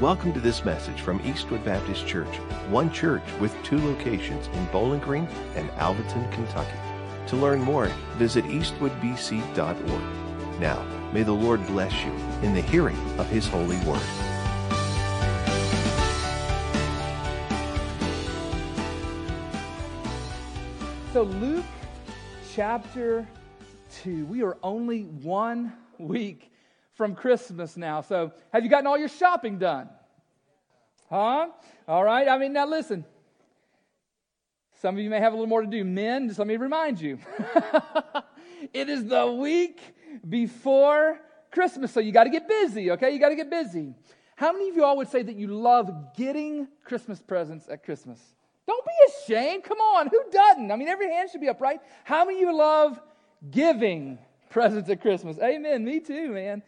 Welcome to this message from Eastwood Baptist Church, one church with two locations in Bowling Green and Alvaton, Kentucky. To learn more, visit eastwoodbc.org. Now, may the Lord bless you in the hearing of His holy word. So, Luke chapter 2. We are only one week from Christmas now. So, have you gotten all your shopping done? Huh? All right. I mean, now listen. Some of you may have a little more to do. Men, just let me remind you. it is the week before Christmas, so you got to get busy, okay? You got to get busy. How many of you all would say that you love getting Christmas presents at Christmas? Don't be ashamed. Come on. Who doesn't? I mean, every hand should be up, right? How many of you love giving presents at Christmas? Amen. Me too, man.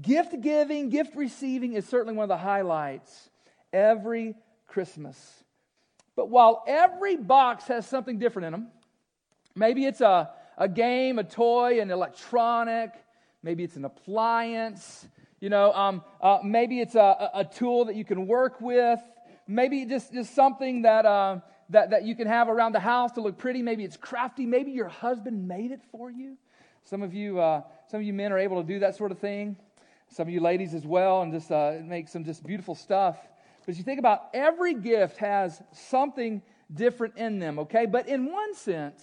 Gift giving, gift receiving is certainly one of the highlights every Christmas. But while every box has something different in them, maybe it's a, a game, a toy, an electronic, maybe it's an appliance, you know, um, uh, maybe it's a, a tool that you can work with, maybe just, just something that, uh, that, that you can have around the house to look pretty. Maybe it's crafty. Maybe your husband made it for you. Some of you, uh, some of you men are able to do that sort of thing. Some of you ladies as well, and just uh, make some just beautiful stuff. But you think about every gift has something different in them, okay? But in one sense,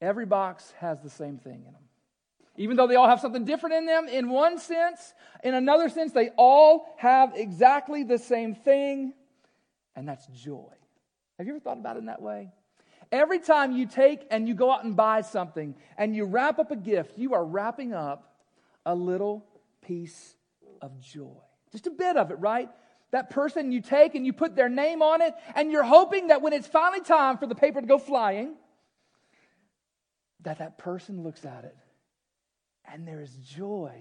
every box has the same thing in them. Even though they all have something different in them, in one sense, in another sense, they all have exactly the same thing, and that's joy. Have you ever thought about it in that way? Every time you take and you go out and buy something and you wrap up a gift, you are wrapping up a little piece of joy. Just a bit of it, right? That person you take and you put their name on it, and you're hoping that when it's finally time for the paper to go flying, that that person looks at it and there is joy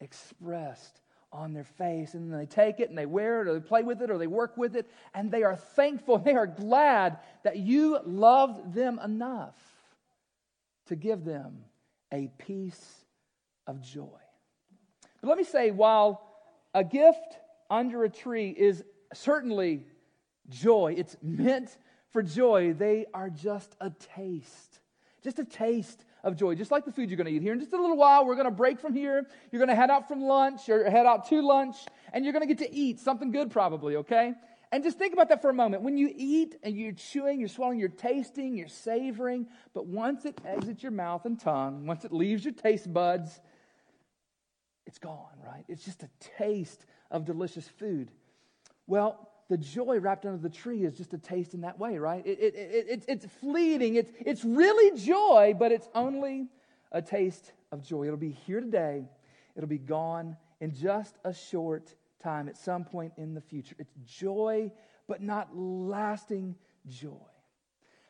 expressed on their face. And they take it and they wear it or they play with it or they work with it. And they are thankful. They are glad that you loved them enough to give them a piece of joy. But let me say, while a gift under a tree is certainly joy, it's meant for joy, they are just a taste. Just a taste of joy, just like the food you're going to eat here. In just a little while, we're going to break from here. You're going to head out from lunch or head out to lunch, and you're going to get to eat something good, probably, okay? And just think about that for a moment. When you eat and you're chewing, you're swallowing, you're tasting, you're savoring, but once it exits your mouth and tongue, once it leaves your taste buds, it's gone, right? It's just a taste of delicious food. Well, the joy wrapped under the tree is just a taste in that way, right? It, it, it, it, it's fleeting. It's, it's really joy, but it's only a taste of joy. It'll be here today, it'll be gone in just a short time at some point in the future. It's joy, but not lasting joy.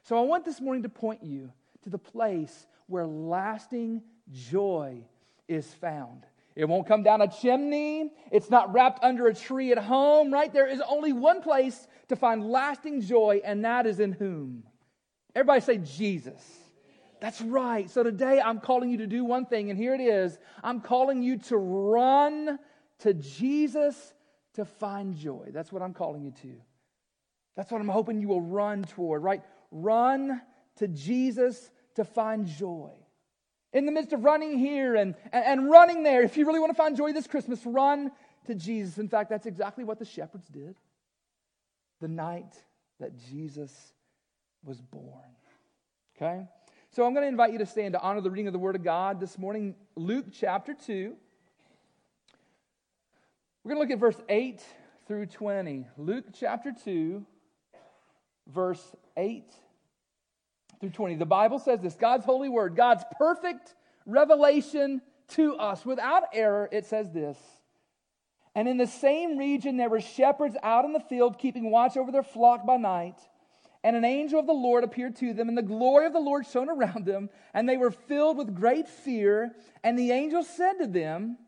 So I want this morning to point you to the place where lasting joy is found. It won't come down a chimney. It's not wrapped under a tree at home, right? There is only one place to find lasting joy, and that is in whom? Everybody say Jesus. That's right. So today I'm calling you to do one thing, and here it is. I'm calling you to run to Jesus to find joy. That's what I'm calling you to. That's what I'm hoping you will run toward, right? Run to Jesus to find joy. In the midst of running here and, and, running there, if you really want to find joy this Christmas, run to Jesus. In fact, that's exactly what the shepherds did the night that Jesus was born. Okay? So I'm going to invite you to stand to honor the reading of the Word of God this morning, Luke chapter 2. We're going to look at verse 8 through 20. Luke chapter 2, verse 8 through 20. The Bible says this God's holy word, God's perfect revelation to us without error. It says this. And in the same region, there were shepherds out in the field keeping watch over their flock by night. And an angel of the Lord appeared to them, and the glory of the Lord shone around them, and they were filled with great fear. And the angel said to them,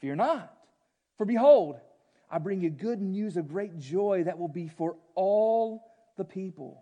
Fear not, for behold, I bring you good news of great joy that will be for all the people.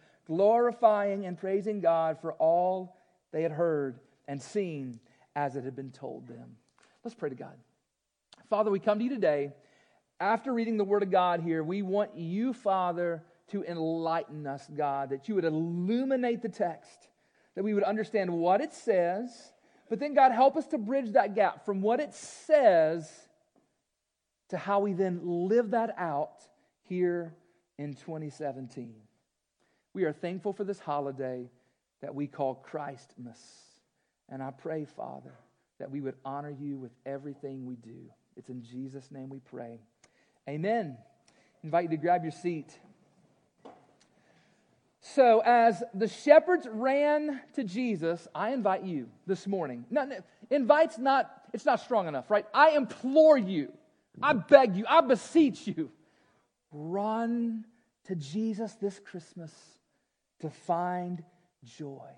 glorifying and praising God for all they had heard and seen as it had been told them. Let's pray to God. Father, we come to you today after reading the Word of God here, we want you, Father, to enlighten us, God, that you would illuminate the text, that we would understand what it says, but then, God, help us to bridge that gap from what it says to how we then live that out here in 2017. We are thankful for this holiday that we call Christmas. And I pray, Father, that we would honor you with everything we do. It's in Jesus' name we pray. Amen. I invite you to grab your seat. So, as the shepherds ran to Jesus, I invite you this morning. No, no, invite's not, it's not strong enough, right? I implore you, I beg you, I beseech you, run to Jesus this Christmas to find joy.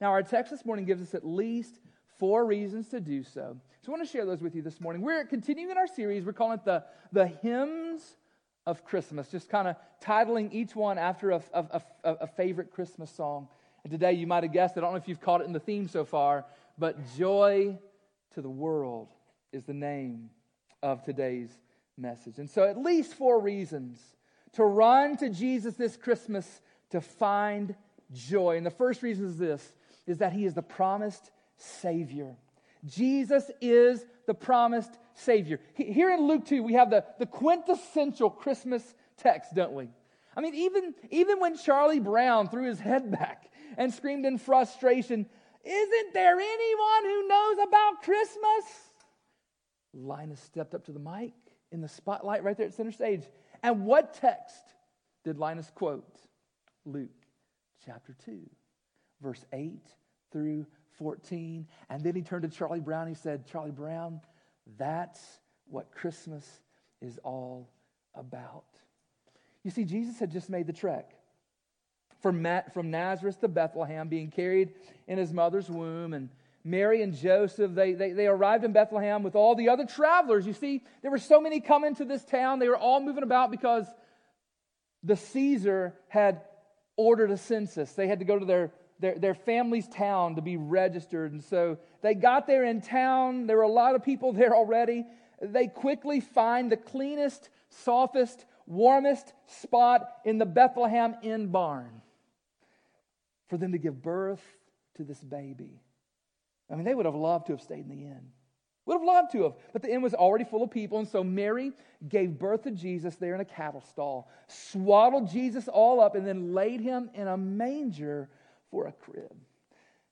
Now, our text this morning gives us at least four reasons to do so. So I want to share those with you this morning. We're continuing in our series. We're calling it the, the Hymns of Christmas, just kind of titling each one after a, a, a, a favorite Christmas song. And today you might have guessed, I don't know if you've caught it in the theme so far, but Joy to the World is the name of today's message. And so, at least four reasons to run to Jesus this Christmas to find joy. And the first reason is this is that he is the promised Savior. Jesus is the promised Savior. Here in Luke 2, we have the, the quintessential Christmas text, don't we? I mean, even, even when Charlie Brown threw his head back and screamed in frustration, Isn't there anyone who knows about Christmas? Linus stepped up to the mic in the spotlight right there at center stage. And what text did Linus quote? Luke chapter 2, verse 8 through 14. And then he turned to Charlie Brown. He said, Charlie Brown, that's what Christmas is all about. You see, Jesus had just made the trek from, from Nazareth to Bethlehem, being carried in his mother's womb. And Mary and Joseph, they, they, they arrived in Bethlehem with all the other travelers. You see, there were so many coming to this town. They were all moving about because the Caesar had ordered a census. They had to go to their their, their family's town to be registered. And so they got there in town. There were a lot of people there already. They quickly find the cleanest, softest, warmest spot in the Bethlehem Inn barn for them to give birth to this baby. I mean, they would have loved to have stayed in the inn. Would have loved to have, but the inn was already full of people, and so Mary gave birth to Jesus there in a cattle stall, swaddled Jesus all up, and then laid him in a manger for a crib.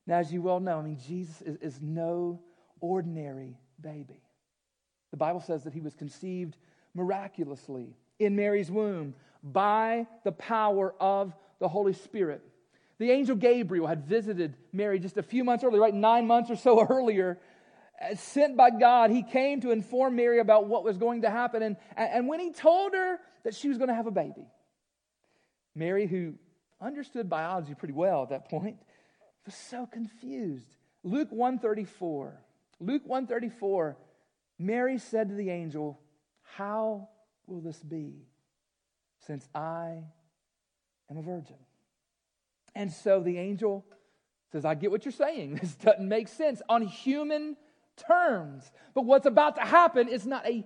Now, as you well know, I mean, Jesus is, is no ordinary baby. The Bible says that he was conceived miraculously in Mary's womb by the power of the Holy Spirit. The angel Gabriel had visited Mary just a few months earlier, right? Nine months or so earlier. Uh, sent by God, he came to inform Mary about what was going to happen. And, and when he told her that she was going to have a baby, Mary, who understood biology pretty well at that point, was so confused. Luke 134. Luke 134, Mary said to the angel, How will this be, since I am a virgin? And so the angel says, I get what you're saying. This doesn't make sense on human terms. But what's about to happen is not a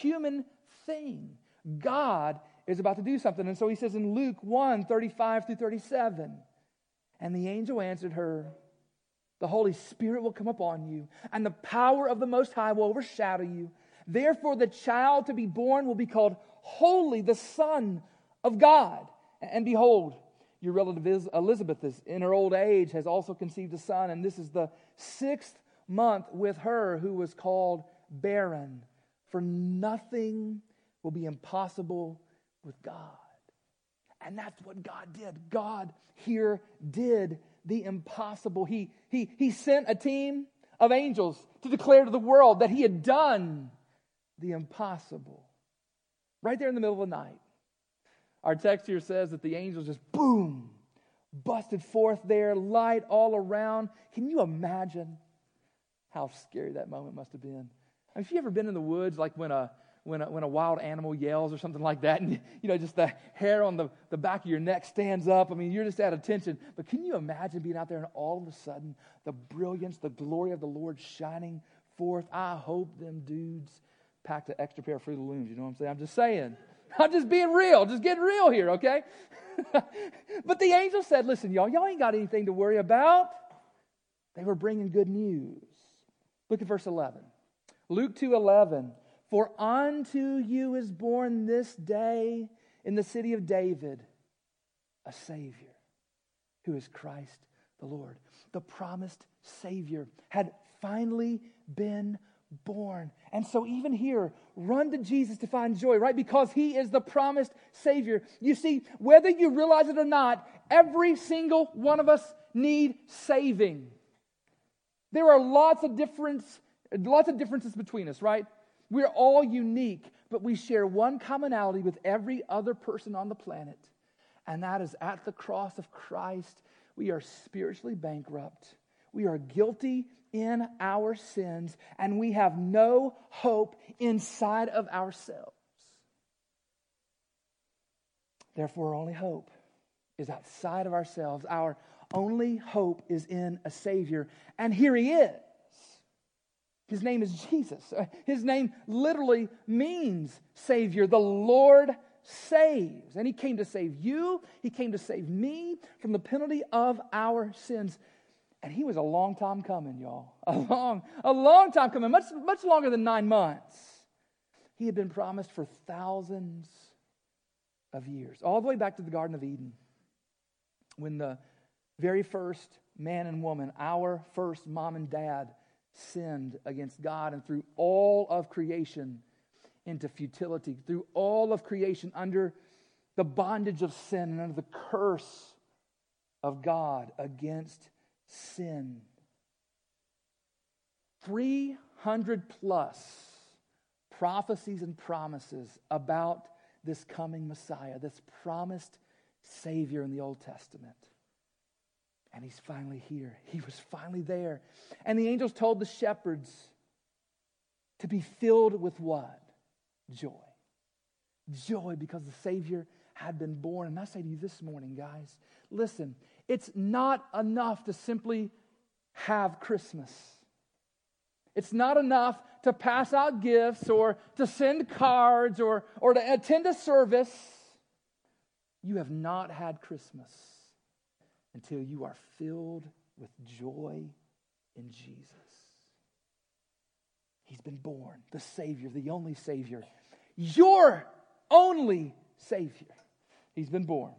human thing. God is about to do something. And so he says in Luke 1 35 through 37, and the angel answered her, The Holy Spirit will come upon you, and the power of the Most High will overshadow you. Therefore, the child to be born will be called Holy, the Son of God. And behold, your relative Elizabeth is in her old age has also conceived a son, and this is the sixth month with her who was called barren. For nothing will be impossible with God. And that's what God did. God here did the impossible. He, he, he sent a team of angels to declare to the world that he had done the impossible. Right there in the middle of the night. Our text here says that the angels just boom, busted forth there, light all around. Can you imagine how scary that moment must have been? I mean, have you ever been in the woods, like when a when a, when a wild animal yells or something like that, and you know, just the hair on the, the back of your neck stands up. I mean, you're just at attention. But can you imagine being out there and all of a sudden the brilliance, the glory of the Lord shining forth? I hope them dudes packed an extra pair of Fruit Looms. You know what I'm saying? I'm just saying. I'm just being real, just getting real here, okay? but the angel said, Listen, y'all, y'all ain't got anything to worry about. They were bringing good news. Look at verse 11. Luke 2 11. For unto you is born this day in the city of David a Savior who is Christ the Lord. The promised Savior had finally been born. And so, even here, run to Jesus to find joy, right? Because He is the promised Savior. You see, whether you realize it or not, every single one of us need saving. There are lots of difference, lots of differences between us, right? We're all unique, but we share one commonality with every other person on the planet, and that is at the cross of Christ, we are spiritually bankrupt. We are guilty in our sins, and we have no hope inside of ourselves. Therefore, our only hope is outside of ourselves. Our only hope is in a Savior, and here He is. His name is Jesus. His name literally means Savior. The Lord saves. And He came to save you, He came to save me from the penalty of our sins. And He was a long time coming, y'all. A long, a long time coming, much, much longer than nine months. He had been promised for thousands of years, all the way back to the Garden of Eden, when the very first man and woman, our first mom and dad, sinned against God and threw all of creation into futility, threw all of creation under the bondage of sin and under the curse of God against sin. 300 plus prophecies and promises about this coming Messiah, this promised Savior in the Old Testament. And he's finally here. He was finally there. And the angels told the shepherds to be filled with what? Joy. Joy because the Savior had been born. And I say to you this morning, guys, listen, it's not enough to simply have Christmas. It's not enough to pass out gifts or to send cards or, or to attend a service. You have not had Christmas until you are filled with joy in Jesus. He's been born, the Savior, the only Savior, your only Savior. He's been born.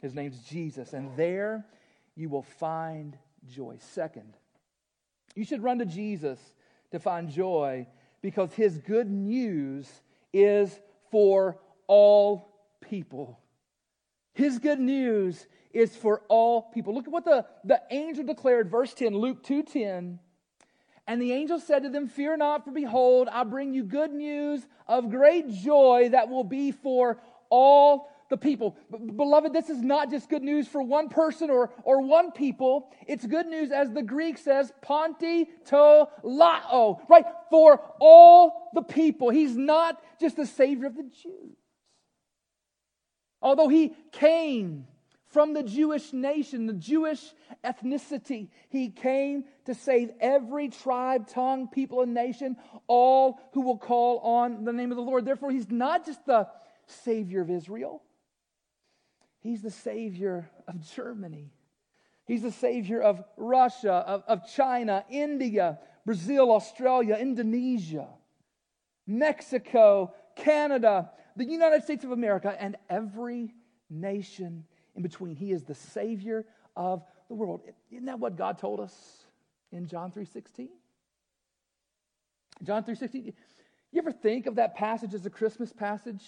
His name's Jesus, and there you will find joy. Second, you should run to Jesus to find joy because his good news is for all people. His good news is for all people. Look at what the, the angel declared, verse 10, Luke 2:10. And the angel said to them, Fear not, for behold, I bring you good news of great joy that will be for all the people. Beloved, this is not just good news for one person or, or one people. It's good news, as the Greek says, ponti to lao, right? For all the people. He's not just the Savior of the Jews. Although he came from the Jewish nation, the Jewish ethnicity. He came to save every tribe, tongue, people, and nation, all who will call on the name of the Lord. Therefore, he's not just the Savior of Israel, he's the Savior of Germany. He's the Savior of Russia, of, of China, India, Brazil, Australia, Indonesia, Mexico, Canada, the United States of America, and every nation in between. He is the Savior of the world. Isn't that what God told us in John 3.16? John 3.16, you ever think of that passage as a Christmas passage?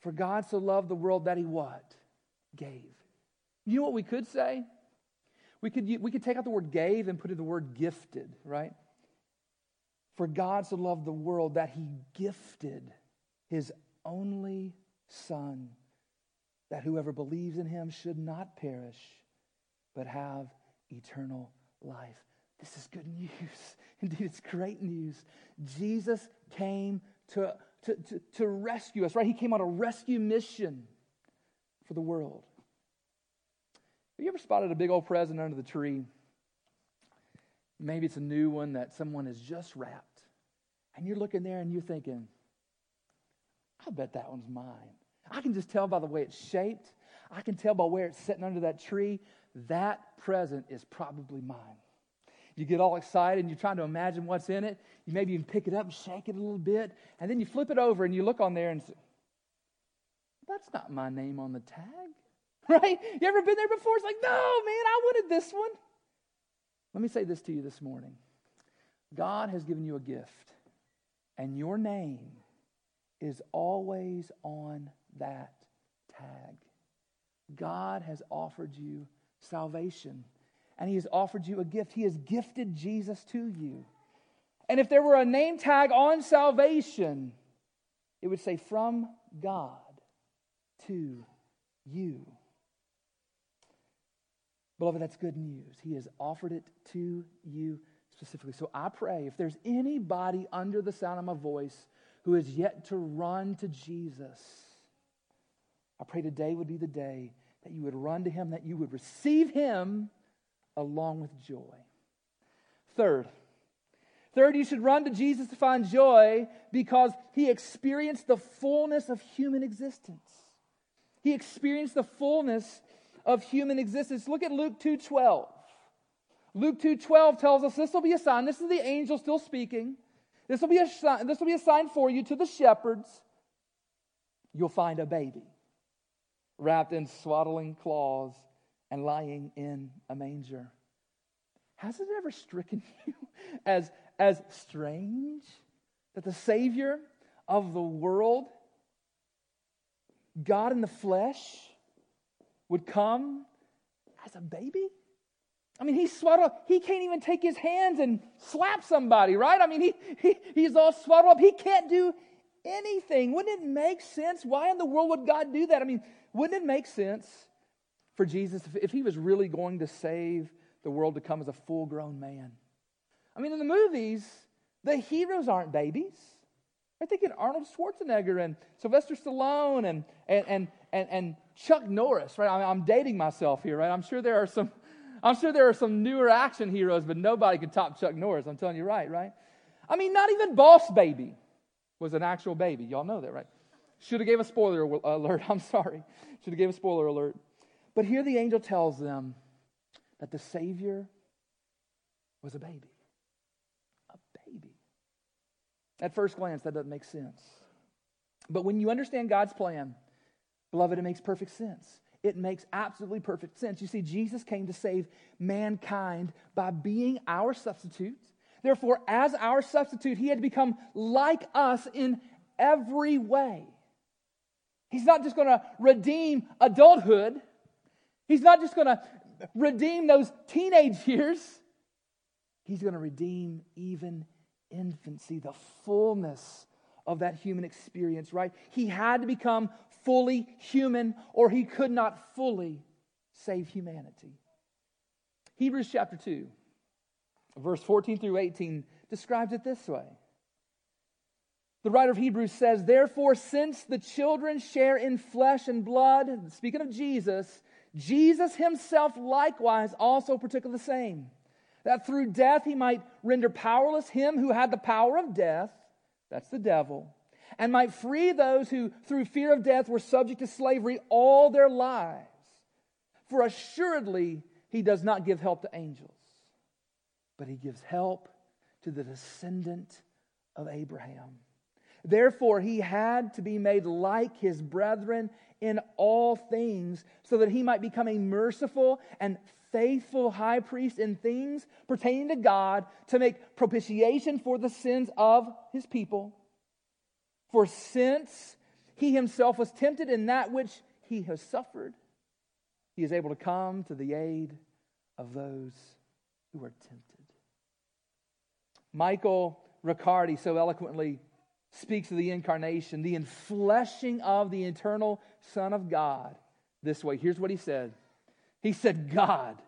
For God so loved the world that he what? Gave. You know what we could say? We could, we could take out the word gave and put in the word gifted, right? For God so loved the world that he gifted his only Son, that whoever believes in him should not perish, but have eternal life. This is good news. Indeed, it's great news. Jesus came to, to, to, to rescue us, right? He came on a rescue mission for the world. Have you ever spotted a big old present under the tree? Maybe it's a new one that someone has just wrapped. And you're looking there and you're thinking, I bet that one's mine. I can just tell by the way it's shaped. I can tell by where it's sitting under that tree. That present is probably mine. You get all excited and you're trying to imagine what's in it. You maybe even pick it up and shake it a little bit. And then you flip it over and you look on there and say, That's not my name on the tag. Right? You ever been there before? It's like, No, man, I wanted this one. Let me say this to you this morning God has given you a gift, and your name is always on that tag. God has offered you salvation and He has offered you a gift. He has gifted Jesus to you. And if there were a name tag on salvation, it would say, From God to you. Beloved, that's good news. He has offered it to you specifically. So I pray if there's anybody under the sound of my voice who is yet to run to Jesus, I pray today would be the day that you would run to him, that you would receive him along with joy. Third, third, you should run to Jesus to find joy because he experienced the fullness of human existence. He experienced the fullness of human existence. Look at Luke 2:12. Luke 2:12 tells us this will be a sign. This is the angel still speaking. This will be a sign, this will be a sign for you to the shepherds. You'll find a baby wrapped in swaddling cloths and lying in a manger. Has it ever stricken you as, as strange that the Savior of the world, God in the flesh, would come as a baby? I mean, he's swaddled. He can't even take his hands and slap somebody, right? I mean, he, he, he's all swaddled up. He can't do anything. Wouldn't it make sense? Why in the world would God do that? I mean, wouldn't it make sense for Jesus if, he was really going to save the world to come as a full grown man? I mean, in the movies, the heroes aren't babies. I think in Arnold Schwarzenegger and Sylvester Stallone and, and, and, and, and Chuck Norris, right? I I'm dating myself here, right? I'm sure there are some, I'm sure there are some newer action heroes, but nobody can top Chuck Norris. I'm telling you right, right? I mean, not even Boss Baby was an actual baby. Y'all know that, right? Should have gave a spoiler alert. I'm sorry. Should have gave a spoiler alert. But here the angel tells them that the Savior was a baby. A baby. At first glance, that doesn't make sense. But when you understand God's plan, beloved, it makes perfect sense. It makes absolutely perfect sense. You see, Jesus came to save mankind by being our substitute. Therefore, as our substitute, he had to become like us in every way. He's not just going to redeem adulthood, he's not just going to redeem those teenage years. He's going to redeem even infancy, the fullness of that human experience, right? He had to become fully human or he could not fully save humanity. Hebrews chapter 2, verse 14 through 18 describes it this way. The writer of Hebrews says, Therefore, since the children share in flesh and blood, speaking of Jesus, Jesus himself likewise also partook of the same, that through death he might render powerless him who had the power of death, that's the devil, and might free those who through fear of death were subject to slavery all their lives. For assuredly he does not give help to angels, but he gives help to the descendant of Abraham. Therefore, he had to be made like his brethren in all things, so that he might become a merciful and faithful high priest in things pertaining to God to make propitiation for the sins of his people. For since he himself was tempted in that which he has suffered, he is able to come to the aid of those who are tempted. Michael Riccardi so eloquently speaks of the incarnation, the enfleshing of the eternal Son of God this way. Here's what he said He said, God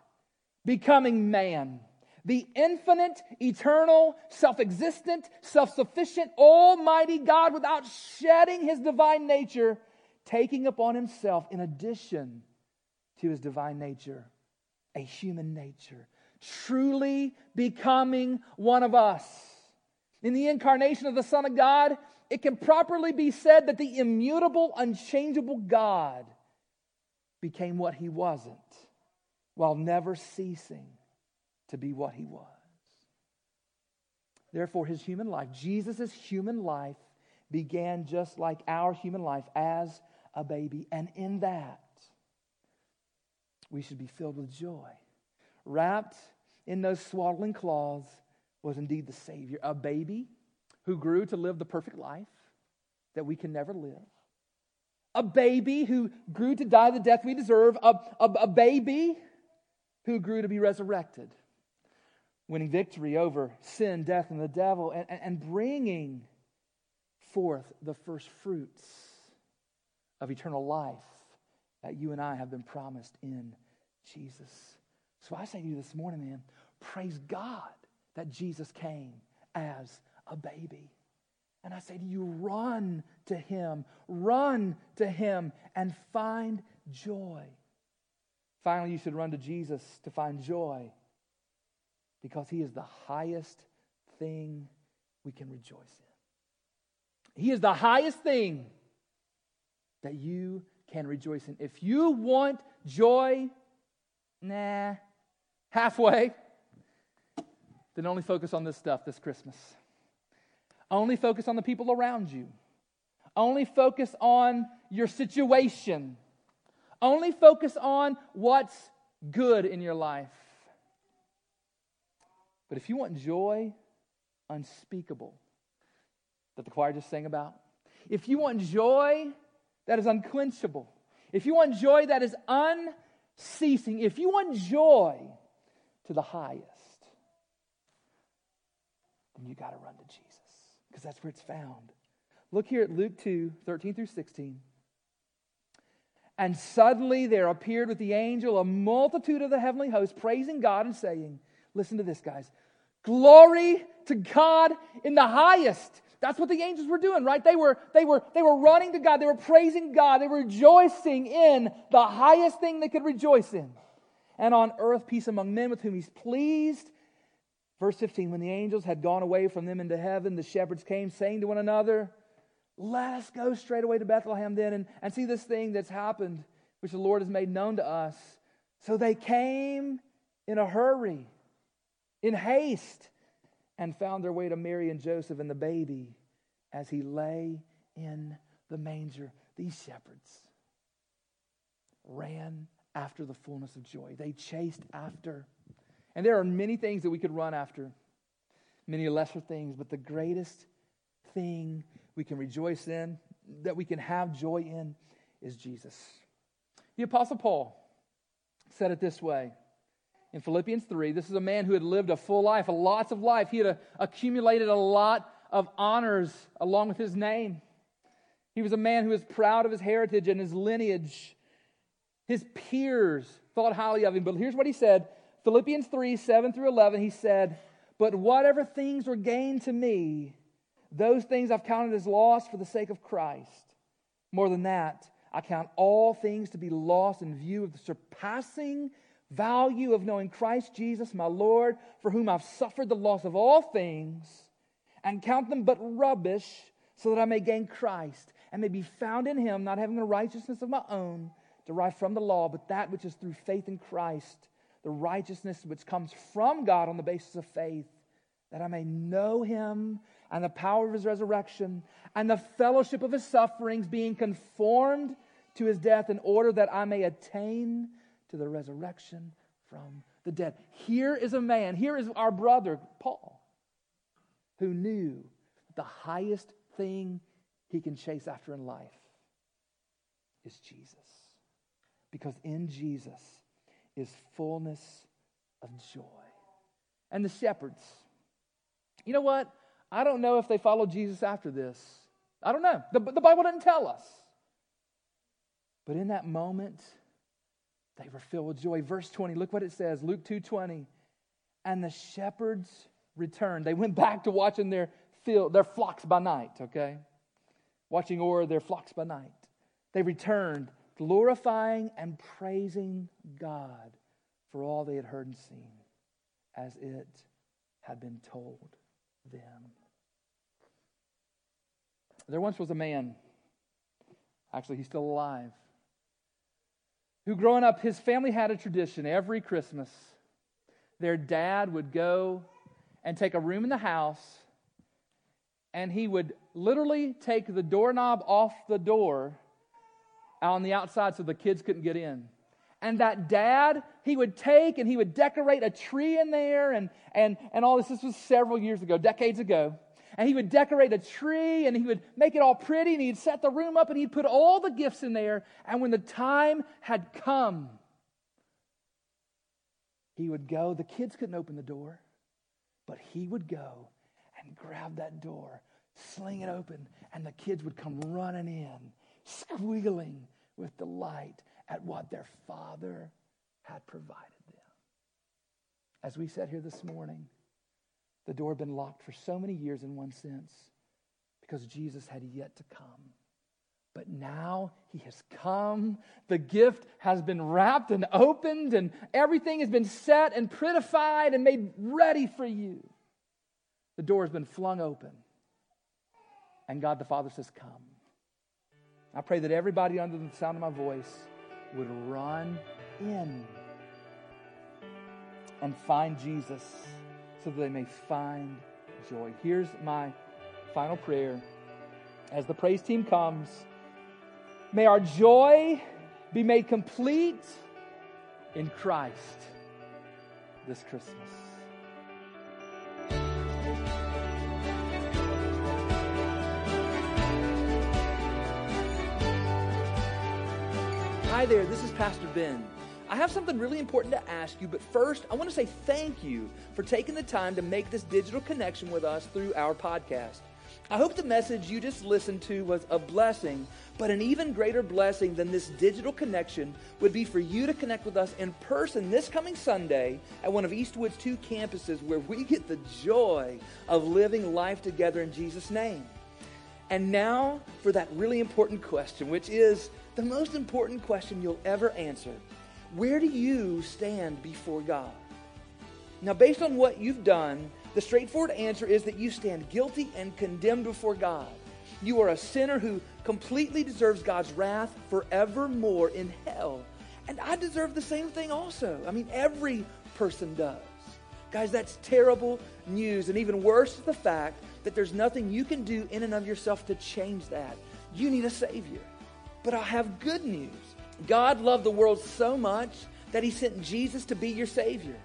becoming man, the infinite, eternal, self existent, self sufficient, almighty God without shedding his divine nature, taking upon himself, in addition to his divine nature, a human nature, truly becoming one of us. In the incarnation of the Son of God, it can properly be said that the immutable, unchangeable God became what he wasn't while never ceasing to be what he was. Therefore, his human life, Jesus' human life, began just like our human life as a baby. And in that, we should be filled with joy. Wrapped in those swaddling cloths was indeed the Savior, a baby who grew to live the perfect life that we can never live. A baby who grew to die the death we deserve. A, a, a baby who grew to be resurrected, winning victory over sin, death, and the devil, and, and bringing forth the first fruits of eternal life that you and I have been promised in Jesus. So I say to you this morning, man, praise God that Jesus came as a baby. And I say to you, run to him, run to him, and find joy. Finally, you should run to Jesus to find joy because he is the highest thing we can rejoice in. He is the highest thing that you can rejoice in. If you want joy, nah, halfway, then only focus on this stuff this Christmas. Only focus on the people around you. Only focus on your situation. Only focus on what's good in your life. But if you want joy unspeakable that the choir just sang about, if you want joy that is unquenchable, if you want joy that is unceasing, if you want joy to the highest, then you got to run to Jesus because that's where it's found. Look here at Luke 2 13 through 16. And suddenly there appeared with the angel a multitude of the heavenly host, praising God and saying, Listen to this, guys. Glory to God in the highest. That's what the angels were doing, right? They were, they were, they were running to God. They were praising God. They were rejoicing in the highest thing they could rejoice in. And on earth, peace among men with whom he's pleased. Verse 15 When the angels had gone away from them into heaven, the shepherds came, saying to one another, Let us go straight away to Bethlehem then and, and see this thing that's happened, which the Lord has made known to us. So they came in a hurry, in haste, and found their way to Mary and Joseph and the baby as he lay in the manger. These shepherds ran after the fullness of joy, they chased after and there are many things that we could run after, many lesser things, but the greatest thing we can rejoice in, that we can have joy in, is Jesus. The Apostle Paul said it this way in Philippians 3. This is a man who had lived a full life, a lots of life. He had a, accumulated a lot of honors along with his name. He was a man who was proud of his heritage and his lineage. His peers thought highly of him. But here's what he said Philippians 3 7 through 11, he said, But whatever things were gained to me, those things I've counted as loss for the sake of Christ. More than that, I count all things to be lost in view of the surpassing value of knowing Christ Jesus, my Lord, for whom I've suffered the loss of all things, and count them but rubbish, so that I may gain Christ and may be found in him, not having a righteousness of my own derived from the law, but that which is through faith in Christ the righteousness which comes from God on the basis of faith, that I may know him and the power of his resurrection and the fellowship of his sufferings, being conformed to his death, in order that I may attain to the resurrection from the dead. Here is a man, here is our brother, Paul, who knew the highest thing he can chase after in life is Jesus. Because in Jesus is fullness of joy. And the shepherds, you know what? I don't know if they followed Jesus after this. I don't know. The, the Bible didn't tell us. But in that moment, they were filled with joy. Verse 20, look what it says, Luke 2:20. And the shepherds returned. They went back to watching their field, their flocks by night, okay? Watching o'er their flocks by night. They returned, glorifying and praising God for all they had heard and seen, as it had been told them. There once was a man, actually, he's still alive, who growing up, his family had a tradition every Christmas. Their dad would go and take a room in the house, and he would literally take the doorknob off the door on the outside so the kids couldn't get in. And that dad, he would take and he would decorate a tree in there and, and, and all this. This was several years ago, decades ago. And he would decorate a tree and he would make it all pretty and he'd set the room up and he'd put all the gifts in there. And when the time had come, he would go. The kids couldn't open the door, but he would go and grab that door, sling it open, and the kids would come running in, squealing with delight at what their father had provided them. As we sat here this morning, the door had been locked for so many years in one sense because Jesus had yet to come. But now he has come. The gift has been wrapped and opened, and everything has been set and prettified and made ready for you. The door has been flung open, and God the Father says, Come. I pray that everybody under the sound of my voice would run in and find Jesus so that they may find joy. Here's my final prayer. As the praise team comes, may our joy be made complete in Christ this Christmas. Hi there, this is Pastor Ben. I have something really important to ask you, but first, I want to say thank you for taking the time to make this digital connection with us through our podcast. I hope the message you just listened to was a blessing, but an even greater blessing than this digital connection would be for you to connect with us in person this coming Sunday at one of Eastwood's two campuses where we get the joy of living life together in Jesus' name. And now for that really important question, which is the most important question you'll ever answer Where do you stand before God? Now, based on what you've done, the straightforward answer is that you stand guilty and condemned before God. You are a sinner who completely deserves God's wrath forevermore in hell. And I deserve the same thing also. I mean, every person does. Guys, that's terrible news. And even worse is the fact that there's nothing you can do in and of yourself to change that. You need a Savior. But I have good news. God loved the world so much that he sent Jesus to be your Savior.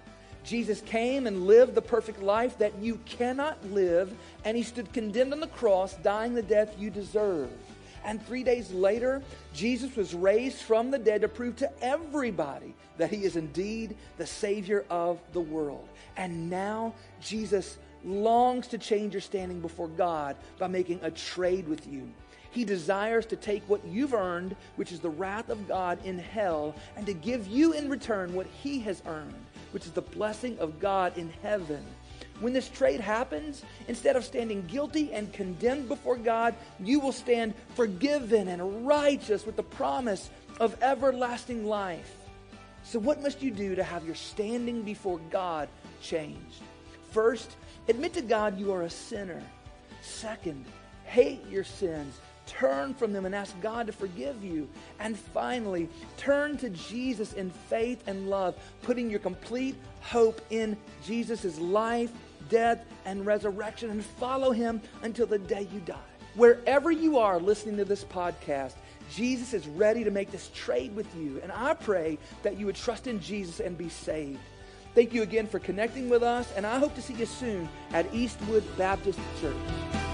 Jesus came and lived the perfect life that you cannot live, and he stood condemned on the cross, dying the death you deserve. And three days later, Jesus was raised from the dead to prove to everybody that he is indeed the Savior of the world. And now, Jesus longs to change your standing before God by making a trade with you. He desires to take what you've earned, which is the wrath of God in hell, and to give you in return what he has earned, which is the blessing of God in heaven. When this trade happens, instead of standing guilty and condemned before God, you will stand forgiven and righteous with the promise of everlasting life. So, what must you do to have your standing before God changed? First, admit to God you are a sinner. Second, hate your sins Turn from them and ask God to forgive you. And finally, turn to Jesus in faith and love, putting your complete hope in Jesus' life, death and resurrection and follow him until the day you die. Wherever you are listening to this podcast, Jesus is ready to make this trade with you. And I pray that you would trust in Jesus and be saved. Thank you again for connecting with us, and I hope to see you soon at Eastwood Baptist Church.